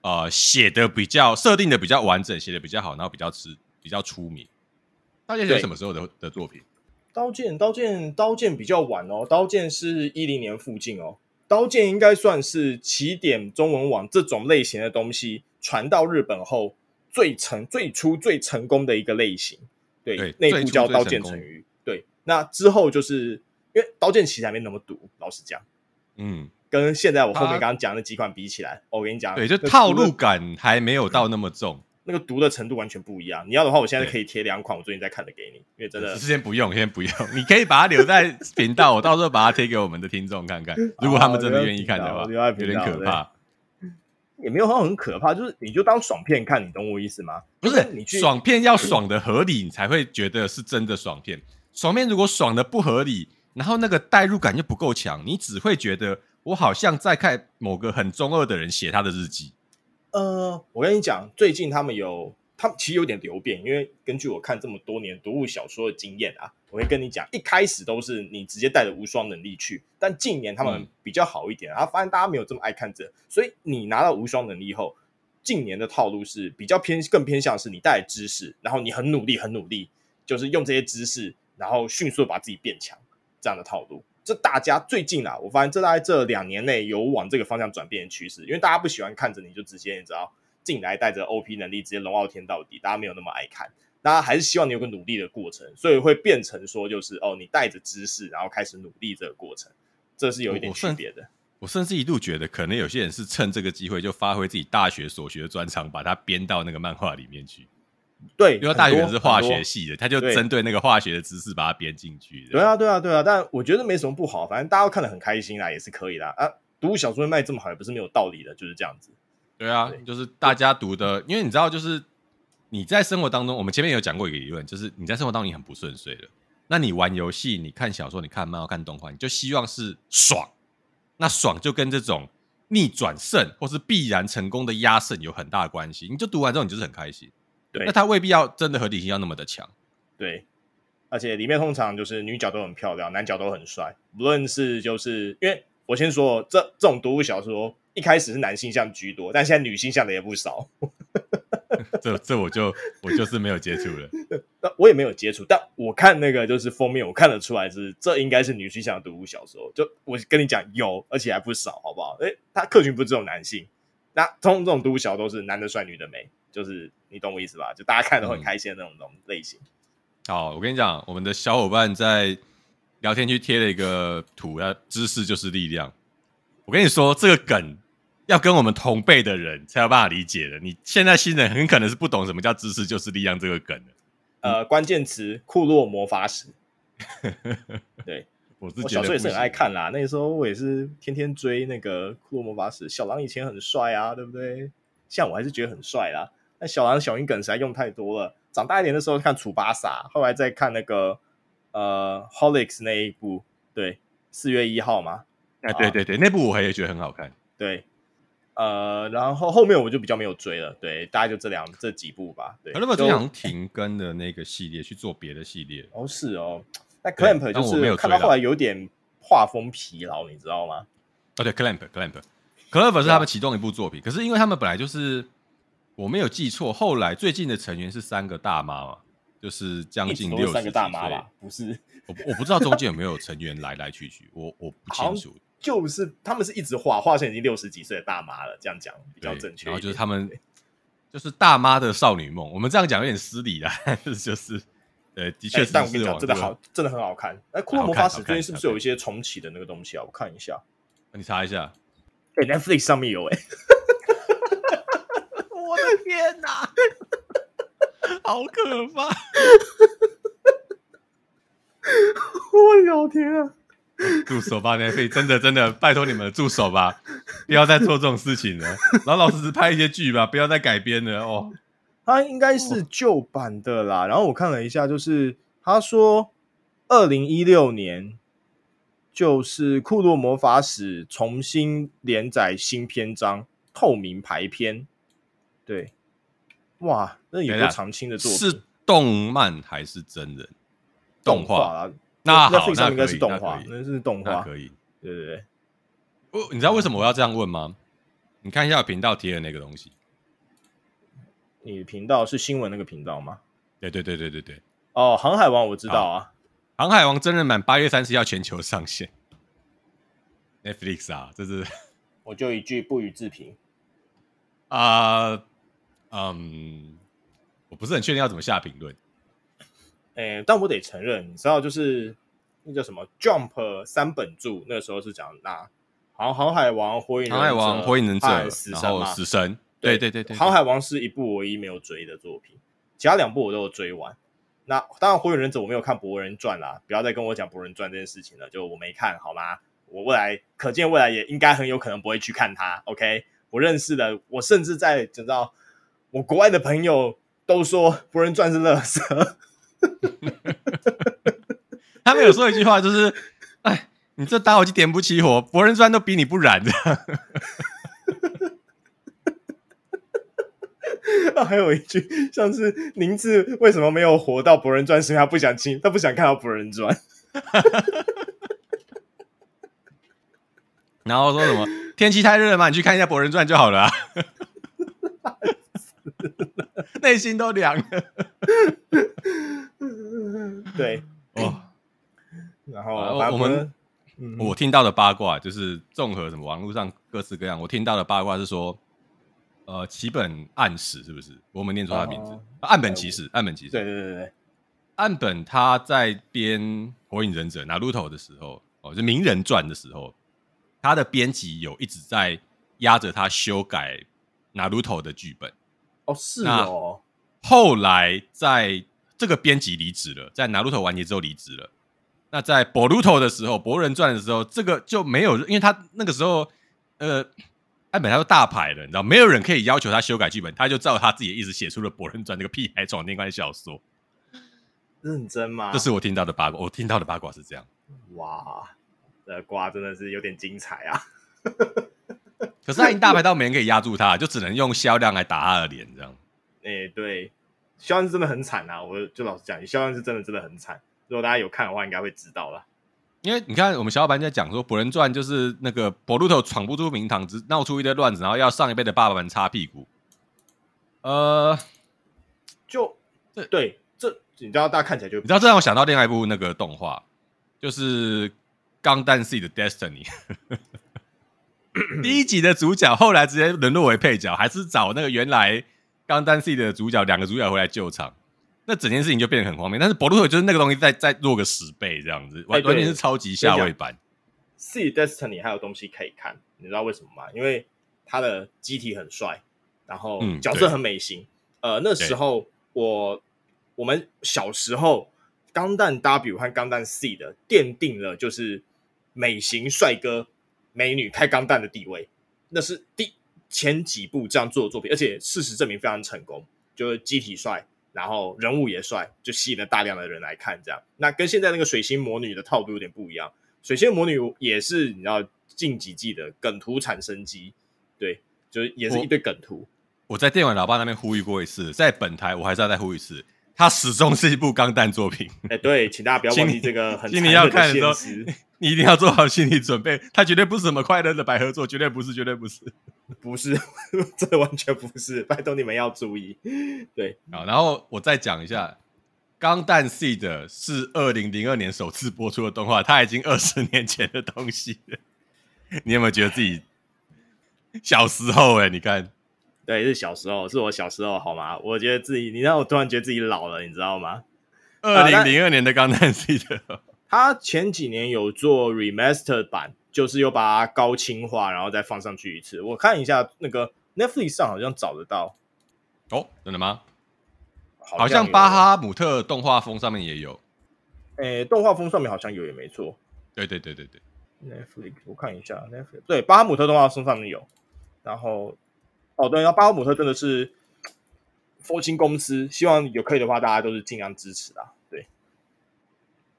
呃，写的比较设定的比较完整，写的比较好，然后比较吃比较出名。刀剑是什么时候的的作品？刀剑，刀剑，刀剑比较晚哦，刀剑是一零年附近哦。刀剑应该算是起点中文网这种类型的东西传到日本后最成最初最成功的一个类型。对，内部叫《刀剑成鱼》。对，那之后就是因为《刀剑》其实还没那么毒，老实讲。嗯，跟现在我后面刚刚讲的几款比起来，我跟你讲，对，就套路感还没有到那么重。那个毒的程度完全不一样。你要的话，我现在可以贴两款我最近在看的给你，因为真的。先不用，先不用。你可以把它留在频道，我到时候把它贴给我们的听众看看。[LAUGHS] 如果他们真的愿意看的话，有点可怕。也没有很很可怕，就是你就当爽片看，你懂我意思吗？不是，你去爽片要爽的合理，你才会觉得是真的爽片。爽片如果爽的不合理，然后那个代入感又不够强，你只会觉得我好像在看某个很中二的人写他的日记。呃，我跟你讲，最近他们有，他们其实有点流变，因为根据我看这么多年读物小说的经验啊，我会跟你讲，一开始都是你直接带着无双能力去，但近年他们比较好一点，然后发现大家没有这么爱看这，所以你拿到无双能力后，近年的套路是比较偏更偏向是你带知识，然后你很努力很努力，就是用这些知识，然后迅速把自己变强这样的套路。这大家最近啊，我发现这大概这两年内有往这个方向转变的趋势，因为大家不喜欢看着你就直接你知道进来带着 OP 能力直接龙傲天到底，大家没有那么爱看，大家还是希望你有个努力的过程，所以会变成说就是哦，你带着知识然后开始努力这个过程，这是有一点区别的。我甚至一度觉得，可能有些人是趁这个机会就发挥自己大学所学的专长，把它编到那个漫画里面去。对，因为大学是化学系的，他就针对那个化学的知识把它编进去。对啊，对啊，对啊，但我觉得没什么不好，反正大家都看得很开心啦，也是可以啦。啊，读小说卖这么好，也不是没有道理的，就是这样子。对啊，对就是大家读的，因为你知道，就是你在生活当中，我们前面有讲过一个理论，就是你在生活当中你很不顺遂的，那你玩游戏、你看小说、你看漫画、看动画，你就希望是爽。那爽就跟这种逆转胜或是必然成功的压胜有很大的关系。你就读完之后，你就是很开心。对，那他未必要真的合理性要那么的强，对，而且里面通常就是女角都很漂亮，男角都很帅，不论是就是因为我先说这这种读物小说一开始是男性向居多，但现在女性向的也不少。[LAUGHS] 这这我就我就是没有接触了，[LAUGHS] 那我也没有接触，但我看那个就是封面，我看得出来是这应该是女性向的读物小说。就我跟你讲有，而且还不少，好不好？诶，他客群不是只有男性，那通常这种读物小说都是男的帅，女的美。就是你懂我意思吧？就大家看都很开心的那种、嗯、那种类型。好，我跟你讲，我们的小伙伴在聊天区贴了一个图，要知识就是力量。我跟你说，这个梗要跟我们同辈的人才有办法理解的。你现在新人很可能是不懂什么叫知识就是力量这个梗的。呃，关键词：库洛魔法使。[LAUGHS] 对，我我小时候也是很爱看啦。那个时候我也是天天追那个库洛魔法使。小狼以前很帅啊，对不对？像我还是觉得很帅啦。那小狼小樱梗实在用太多了。长大一点的时候看楚巴萨，后来再看那个呃 Holics 那一部，对，四月一号嘛。哎，对对对，那部我也觉得很好看。对，呃，然后后面我就比较没有追了。对，大概就这两这几部吧。对，那么经常停更的那个系列去做别的系列。哦，是哦。那 Clamp 就是看到后来有点画风疲劳，你知道吗？哦，对，Clamp Clamp Clamp 是他们其中一部作品，可是因为他们本来就是。我没有记错，后来最近的成员是三个大妈嘛，就是将近六十。三个大妈吧？不是，我我不知道中间有没有 [LAUGHS] 成员来来去去，我我不清楚。就是他们是一直画，画成已经六十几岁的大妈了，这样讲比较正确。然后就是他们 [LAUGHS] 就是大妈的少女梦，我们这样讲有点失礼啦，[LAUGHS] 就是呃，的确是。但我跟你讲，真的好，真的很好看。哎，骷髅魔法使最近是不是有一些重启的那个东西啊？我看一下，你查一下。哎，Netflix 上面有哎。天哪，[LAUGHS] 好可怕！[LAUGHS] 我的老天啊！住手吧，Netflix！真的真的，拜托你们住手吧，不要再做这种事情了。老老实实拍一些剧吧，不要再改编了哦。它应该是旧版的啦。然后我看了一下，就是他说二零一六年就是《库洛魔法使》重新连载新篇章《透明牌篇》。对，哇，那有个常青的作品是动漫还是真人动画啊？那好，那应该是动画，那是动画，可以。对对对，我你知道为什么我要这样问吗？你看一下我频道贴的那个东西。你的频道是新闻那个频道吗？对对对对对对。哦，航海王我知道啊，航海王真人版八月三十要全球上线。Netflix 啊，这是我就一句不予置评 [LAUGHS] 啊，嗯、uh, um,，我不是很确定要怎么下评论。诶，但我得承认，你知道，就是那叫什么《Jump》三本柱，那个时候是讲那航航海王、火影、航海王、火影忍者、死神嘛，死神。对对对对，航海王是一部唯一没有追的作品，其他两部我都有追完。那当然，火影忍者我没有看《博人传》啦，不要再跟我讲《博人传》这件事情了，就我没看好吗？我未来可见未来也应该很有可能不会去看它。OK，我认识的，我甚至在知道我国外的朋友都说《博人传》是垃圾。[LAUGHS] 他们有说一句话，就是：“哎，你这打火机点不起火，《博人传》都比你不燃的。[LAUGHS] ”啊，还有一句，像是宁志为什么没有活到《博人传》，是因为他不想亲，他不想看到《博人传》。然后说什么天气太热了嘛，你去看一下《博人传》就好了，啊，[LAUGHS] [LAUGHS] 内心都凉了。[LAUGHS] 对，哦，然后我们、嗯、我听到的八卦就是综合什么网络上各式各样，我听到的八卦是说。呃，齐本暗史是不是？我们念错他名字，岸本齐史，岸本齐史。对对对对，岸本他在编《火影忍者》Naruto 的时候，哦，就名人传的时候，他的编辑有一直在压着他修改 Naruto 的剧本。哦，是哦。后来在这个编辑离职了，在 Naruto 完结之后离职了。那在 Boruto 的时候，《博人传》的时候，这个就没有，因为他那个时候，呃。岸本他都大牌了，你知道，没有人可以要求他修改剧本，他就照他自己的意思写出了《博人传》那个屁孩闯天关小说。认真吗？这是我听到的八卦，我听到的八卦是这样。哇，这瓜真的是有点精彩啊！可是他已经大牌到没人可以压住他，就只能用销量来打他的脸，这样。哎、欸，对，销量是真的很惨啊！我就老实讲，销量是真的真的很惨。如果大家有看的话，应该会知道啦。因为你看，我们小伙伴在讲说，《博人传》就是那个博鲁头闯不出名堂，只闹出一堆乱子，然后要上一辈的爸爸们擦屁股。呃，就这对这，你知道大家看起来就，你知道这让我想到另外一部那个动画，就是《钢弹 Seed 的 Destiny》。[CLEARS THROAT] 第一集的主角后来直接沦落为配角，还是找那个原来《钢弹 Seed 的主角两个主角回来救场。那整件事情就变得很荒谬，但是博鲁特就是那个东西再再弱个十倍这样子，完完全是超级下位版。Seed Destiny 还有东西可以看，你知道为什么吗？因为他的机体很帅，然后角色很美型。嗯、呃，那时候我我们小时候钢弹 W 和钢弹 C 的奠定了就是美型帅哥美女开钢弹的地位，那是第前几部这样做的作品，而且事实证明非常成功，就是机体帅。然后人物也帅，就吸引了大量的人来看。这样，那跟现在那个水星魔女的套路有点不一样。水星魔女也是你知道近几季的梗图产生机，对，就是也是一堆梗图。我，我在电玩老爸那边呼吁过一次，在本台我还是要再呼吁一次，它始终是一部钢弹作品。哎，对，请大家不要忘记这个很残忍的现实。要看的时候，你一定要做好心理准备，它绝对不是什么快乐的百合作，绝对不是，绝对不是。不是，[LAUGHS] 这完全不是，拜托你们要注意。对，好，然后我再讲一下，《钢弹 Seed》是二零零二年首次播出的动画，它已经二十年前的东西了。你有没有觉得自己小时候、欸？哎，你看，对，是小时候，是我小时候，好吗？我觉得自己，你让我突然觉得自己老了，你知道吗？二零零二年的《钢弹 Seed》，[LAUGHS] 他前几年有做 Remastered 版。就是又把它高清化，然后再放上去一次。我看一下那个 Netflix 上好像找得到。哦，真的吗？好像巴哈姆特动画风上面也有。诶，动画风上面好像有，也没错。对对对对对。Netflix，我看一下 Netflix。对，巴哈姆特动画风上面有。然后，哦对，然后巴哈姆特真的是佛心公司，希望有可以的话，大家都是尽量支持啊。对。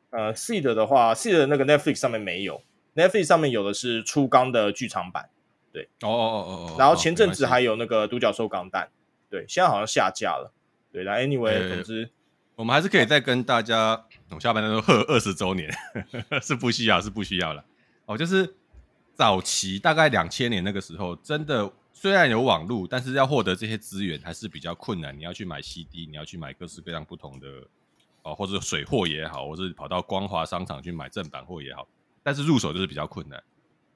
呃，Seed 的话，Seed 的那个 Netflix 上面没有，Netflix 上面有的是初钢的剧场版。对，哦哦哦哦。然后前阵子还有那个独角兽钢弹，对，现在好像下架了。对，那 Anyway，总之我们还是可以再跟大家，我下半段说贺二十周年，[LAUGHS] 是不需要，是不需要了。哦，就是早期大概两千年那个时候，真的虽然有网络，但是要获得这些资源还是比较困难。你要去买 CD，你要去买各式各样不同的哦，或者水货也好，或者跑到光华商场去买正版货也好，但是入手就是比较困难。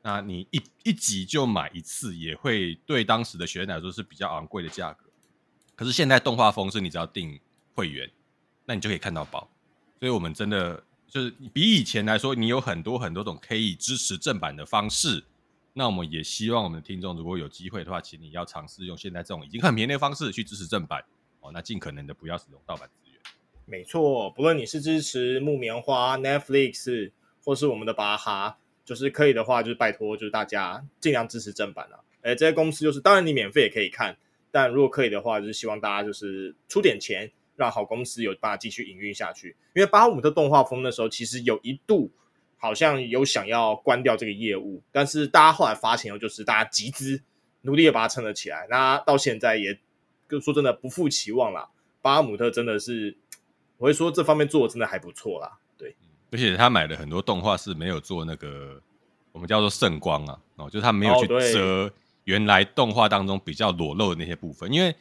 那你一一集就买一次，也会对当时的学生来说是比较昂贵的价格。可是现在动画风是你只要订会员，那你就可以看到宝。所以我们真的。就是比以前来说，你有很多很多种可以支持正版的方式。那我们也希望我们的听众，如果有机会的话，请你要尝试用现在这种已经很便宜的方式去支持正版哦。那尽可能的不要使用盗版资源。没错，不论你是支持木棉花、Netflix，或是我们的巴哈，就是可以的话，就是拜托，就是大家尽量支持正版了。哎，这些公司就是，当然你免费也可以看，但如果可以的话，就是希望大家就是出点钱。让好公司有办法继续营运下去，因为巴哈姆特动画风的时候，其实有一度好像有想要关掉这个业务，但是大家后来发现后，就是大家集资，努力的把它撑了起来。那到现在也，就说真的不负期望啦。巴哈姆特真的是，我会说这方面做的真的还不错啦。对，而且他买了很多动画是没有做那个我们叫做圣光啊，哦，就是他没有去遮。哦原来动画当中比较裸露的那些部分，因为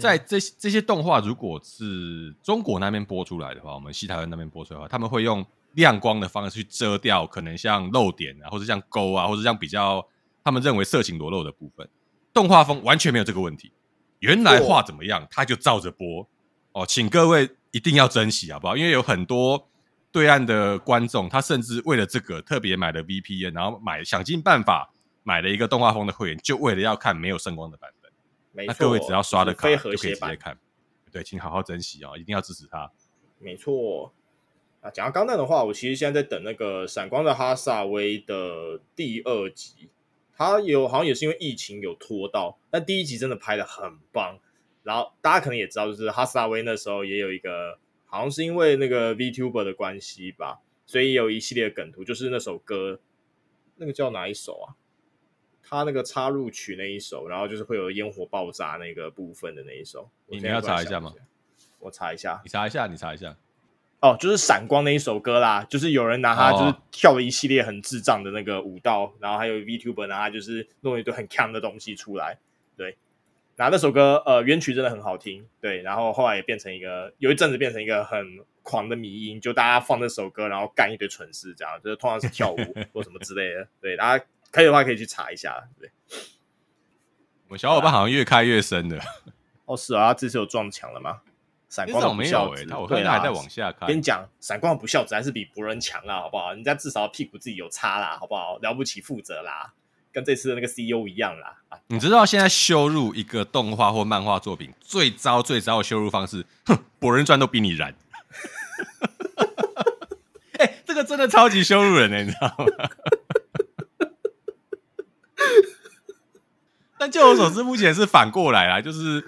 在这些这些动画如果是中国那边播出来的话，我们西台湾那边播出来的话，他们会用亮光的方式去遮掉可能像漏点啊，或者像勾啊，或者像比较他们认为色情裸露的部分。动画风完全没有这个问题，原来画怎么样，他就照着播哦，请各位一定要珍惜好不好？因为有很多对岸的观众，他甚至为了这个特别买了 VPN，然后买想尽办法。买了一个动画风的会员，就为了要看没有声光的版本。那各位只要刷的卡就可以直接看。对，请好好珍惜哦，一定要支持他。没错。啊，讲到钢弹的话，我其实现在在等那个《闪光的哈萨威》的第二集。它有好像也是因为疫情有拖到，但第一集真的拍的很棒。然后大家可能也知道，就是哈萨威那时候也有一个，好像是因为那个 VTuber 的关系吧，所以有一系列的梗图，就是那首歌，那个叫哪一首啊？他那个插入曲那一首，然后就是会有烟火爆炸那个部分的那一首，你要查一下吗？我查一下，你查一下，你查一下。哦，就是闪光那一首歌啦，就是有人拿它就是跳了一系列很智障的那个舞蹈，然后还有 VTuber 拿它就是弄了一堆很锵的东西出来。对，那那首歌呃原曲真的很好听，对，然后后来也变成一个有一阵子变成一个很狂的迷音，就大家放这首歌然后干一堆蠢事，这样就是通常是跳舞或什么之类的，[LAUGHS] 对，大家。可以的话，可以去查一下。对，我们小伙伴好像越开越深的。哦，是啊，他这次有撞墙了吗？闪光不孝子，他我看他还在往下看。跟你讲，闪光不孝子还是比博人强啊，好不好？人家至少屁股自己有擦啦，好不好？了不起，负责啦，跟这次的那个 CEO 一样啦。啊，你知道现在羞辱一个动画或漫画作品最糟最糟的羞辱方式？哼，博人传都比你燃。哎、[LAUGHS] 欸，这个真的超级羞辱人呢，你知道吗？[LAUGHS] 但就我所知，目前是反过来啦，就是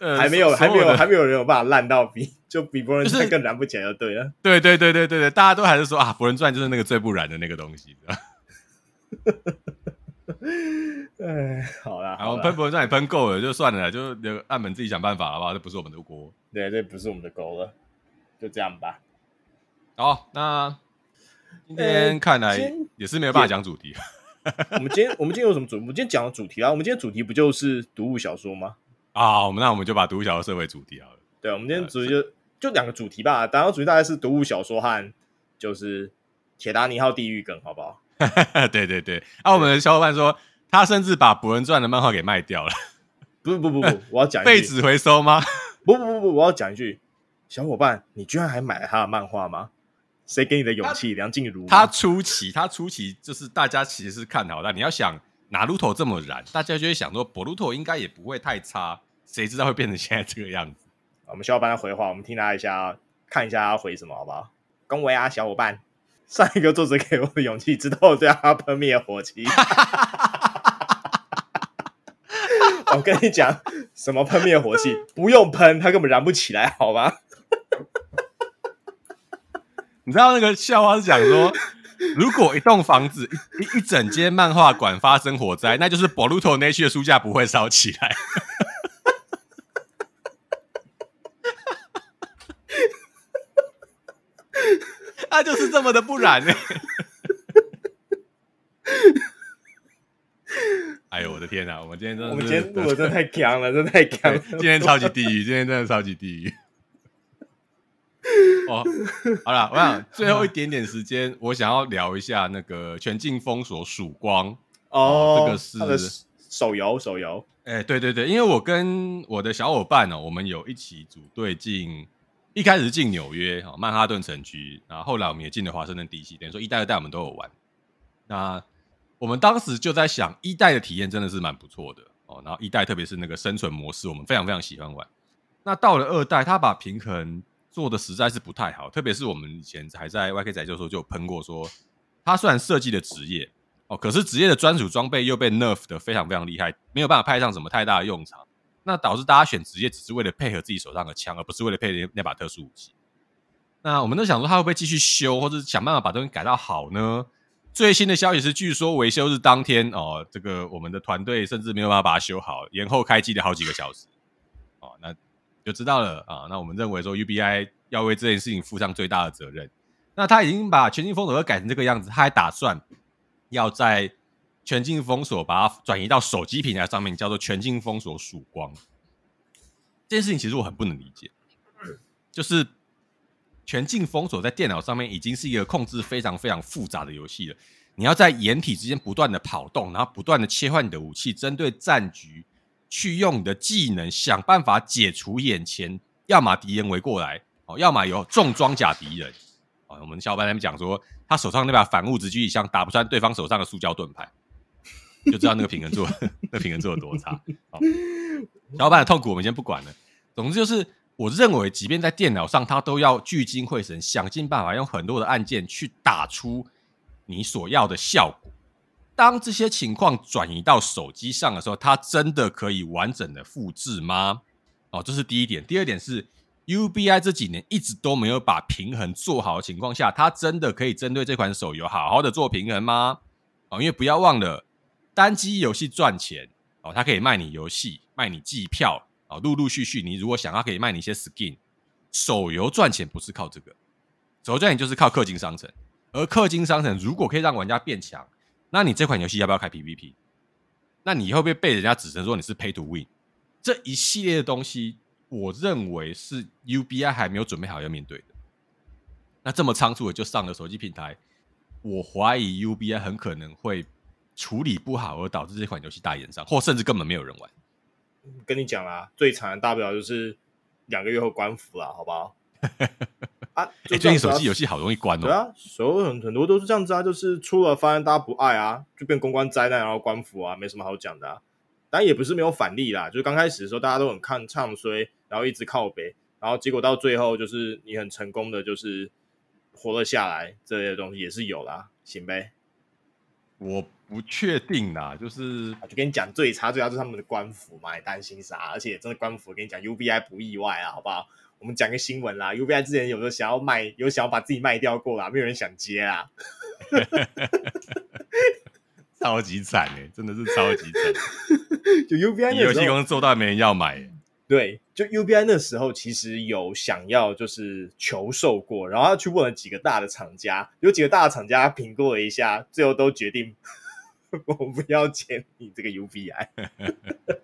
呃，还没有，还没有，还没有人有办法烂到比就比博人传更燃不起来，就对了。对对对对对对，大家都还是说啊，博人传就是那个最不燃的那个东西。[LAUGHS] 哎，好啦，然后喷博人传也喷够了，就算了，就留岸本自己想办法，好不好？这不是我们的锅。对，这不是我们的锅了，就这样吧。好，那今天看来也是没有办法讲主题。我们今天我们今天有什么主？我们今天讲的主题啊，我们今天主题不就是读物小说吗？啊，我们那我们就把读物小说设为主题好了。对，我们今天主题就就两个主题吧。当然主题大概是读物小说和就是铁达尼号地狱梗，好不好？[LAUGHS] 对对对。啊，我们的小伙伴说他甚至把《博人传》的漫画给卖掉了。[LAUGHS] 不不不不，我要讲废纸 [LAUGHS] 回收吗？不不不不，我要讲一句，小伙伴，你居然还买了他的漫画吗？谁给你的勇气？梁静茹。他初期，他初期就是大家其实是看好，但你要想，拿鲁头这么燃，大家就会想说，博鲁头应该也不会太差。谁知道会变成现在这个样子？我们小伙伴他回话，我们听他一下，看一下他回什么，好不好？恭维啊，小伙伴！上一个作者给我的勇气，直到我对他喷灭火器。[LAUGHS] 我跟你讲，什么喷灭火器？不用喷，他根本燃不起来，好吧？你知道那个笑话是讲说，如果一栋房子一一整间漫画馆发生火灾，那就是 Boruto 那区的书架不会烧起来。他就是这么的不然呢、欸。[LAUGHS] 哎呦我的天哪！我们今天真的，我们今天录的真的太强了，真的太 [LAUGHS] 强了。今天超级地狱，今天真的超级地狱。哦，好了，我想最后一点点时间，我想要聊一下那个《全境封锁曙光》哦，哦，这个是手游，手游。哎，对对对，因为我跟我的小伙伴呢、哦，我们有一起组队进，一开始进纽约哈曼哈顿城区，然后后来我们也进了华盛顿 DC，等于说一代二代我们都有玩。那我们当时就在想，一代的体验真的是蛮不错的哦，然后一代特别是那个生存模式，我们非常非常喜欢玩。那到了二代，他把平衡做的实在是不太好，特别是我们以前还在 YK 仔就说就喷过说，他虽然设计了职业哦，可是职业的专属装备又被 nerf 的非常非常厉害，没有办法派上什么太大的用场。那导致大家选职业只是为了配合自己手上的枪，而不是为了配那把特殊武器。那我们都想说他会不会继续修，或者想办法把东西改到好呢？最新的消息是，据说维修日当天哦，这个我们的团队甚至没有办法把它修好，延后开机了好几个小时。哦，那就知道了啊。那我们认为说 UBI 要为这件事情负上最大的责任。那他已经把全新封锁改成这个样子，他还打算要在。全境封锁，把它转移到手机平台上面，叫做全境封锁曙光。这件事情其实我很不能理解，就是全境封锁在电脑上面已经是一个控制非常非常复杂的游戏了。你要在掩体之间不断的跑动，然后不断的切换你的武器，针对战局去用你的技能想办法解除眼前，要么敌人围过来，哦，要么有重装甲敌人。哦，我们小伙伴他们讲说，他手上那把反物质狙击枪打不穿对方手上的塑胶盾牌。就知道那个平衡做，[LAUGHS] 那平衡做的多差。好，小伙伴的痛苦我们先不管了。总之就是，我认为，即便在电脑上，它都要聚精会神，想尽办法用很多的按键去打出你所要的效果。当这些情况转移到手机上的时候，它真的可以完整的复制吗？哦，这是第一点。第二点是，UBI 这几年一直都没有把平衡做好的情况下，它真的可以针对这款手游好好的做平衡吗？哦，因为不要忘了。单机游戏赚钱哦，它可以卖你游戏，卖你机票哦，陆陆续续，你如果想，要可以卖你一些 skin。手游赚钱不是靠这个，手游赚钱就是靠氪金商城。而氪金商城如果可以让玩家变强，那你这款游戏要不要开 PVP？那你会不会被人家指成说你是 Pay to Win？这一系列的东西，我认为是 UBI 还没有准备好要面对的。那这么仓促的就上了手机平台，我怀疑 UBI 很可能会。处理不好而导致这款游戏大延上，或甚至根本没有人玩。跟你讲啦，最惨的大不了就是两个月后关服了，好不好？啊，最近手机游戏好容易关哦。对啊，所有很很多都是这样子啊，就是出了发现大家不爱啊，就变公关灾难，然后关服啊，没什么好讲的啊。但也不是没有反例啦，就是刚开始的时候大家都很看唱衰，然后一直靠北，然后结果到最后就是你很成功的就是活了下来，这些东西也是有啦，行呗。我。不确定啦，就是就跟你讲，最差最差就是他们的官服嘛，你担心啥？而且真的官服，我跟你讲，UBI 不意外啊，好不好？我们讲个新闻啦，UBI 之前有时候想要卖，有想要把自己卖掉过啦，没有人想接啊，[LAUGHS] 超级惨哎，真的是超级惨，[LAUGHS] 就 UBI 游戏公司做到没人要买。对，就 UBI 那时候其实有想要就是求售过，然后他去问了几个大的厂家，有几个大的厂家评估了一下，最后都决定。[LAUGHS] 我不要签你这个 UBI。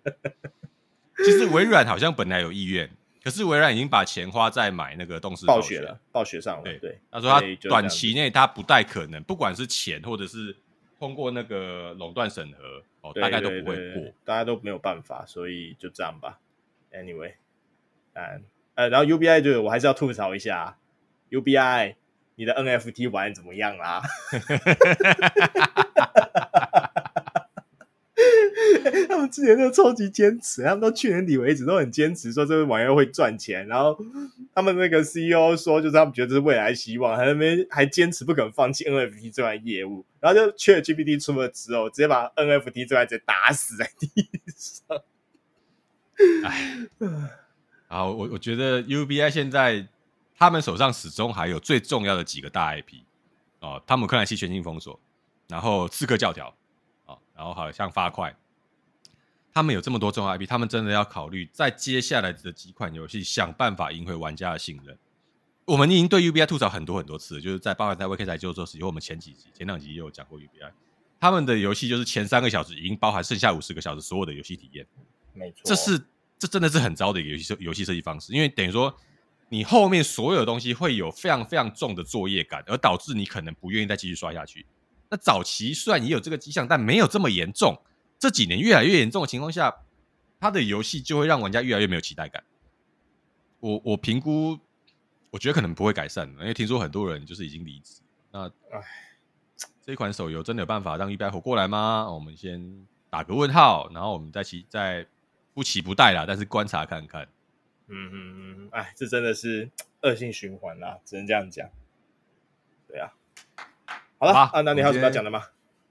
[LAUGHS] 其实微软好像本来有意愿，可是微软已经把钱花在买那个动视暴雪了，暴雪上了。对对，他说他短期内他不太可能，不管是钱或者是通过那个垄断审核，哦，大概都不会过，大家都没有办法，所以就这样吧。Anyway，嗯呃，然后 UBI 就我还是要吐槽一下，UBI 你的 NFT 玩怎么样啦？[LAUGHS] 他们之前都超级坚持，他们到去年底为止都很坚持说这个玩意会赚钱。然后他们那个 CEO 说，就是他们觉得这是未来希望，还没还坚持不肯放弃 NFT 这块业务。然后就 ChatGPT 出了之后，直接把 NFT 这块直接打死在地上。哎，好，我我觉得 UBI 现在他们手上始终还有最重要的几个大 IP 哦，汤姆克兰西全境封锁，然后刺客教条啊，然后好像发快，他们有这么多重要 IP，他们真的要考虑在接下来的几款游戏想办法赢回玩家的信任。我们已经对 UBI 吐槽很多很多次，就是在包括在 VK 台就做时，我们前几集、前两集也有讲过 UBI，他们的游戏就是前三个小时已经包含剩下五十个小时所有的游戏体验，没错，这是这真的是很糟的一个游戏设游戏设计方式，因为等于说你后面所有的东西会有非常非常重的作业感，而导致你可能不愿意再继续刷下去。那早期虽然也有这个迹象，但没有这么严重。这几年越来越严重的情况下，他的游戏就会让玩家越来越没有期待感。我我评估。我觉得可能不会改善，因为听说很多人就是已经离职。那唉，这款手游真的有办法让 UBI 活过来吗？我们先打个问号，然后我们再期再不期不待啦，但是观察看看。嗯嗯嗯，哎，这真的是 [TSK] 恶性循环啦，只能这样讲。对啊，好了啊，那你还有什么要讲的吗？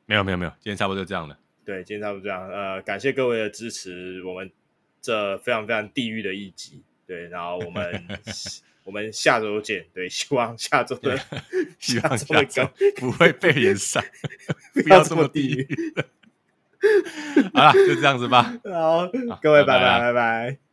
没有没有没有，今天差不多就这样了。对，今天差不多这样。呃，感谢各位的支持，我们这非常非常地狱的一集。对，然后我们。[LAUGHS] 我们下周见，对，希望下周的 [LAUGHS] 希望下周不会被人上，[LAUGHS] 不要这么地狱。好了，就这样子吧。好，各位拜拜，拜拜。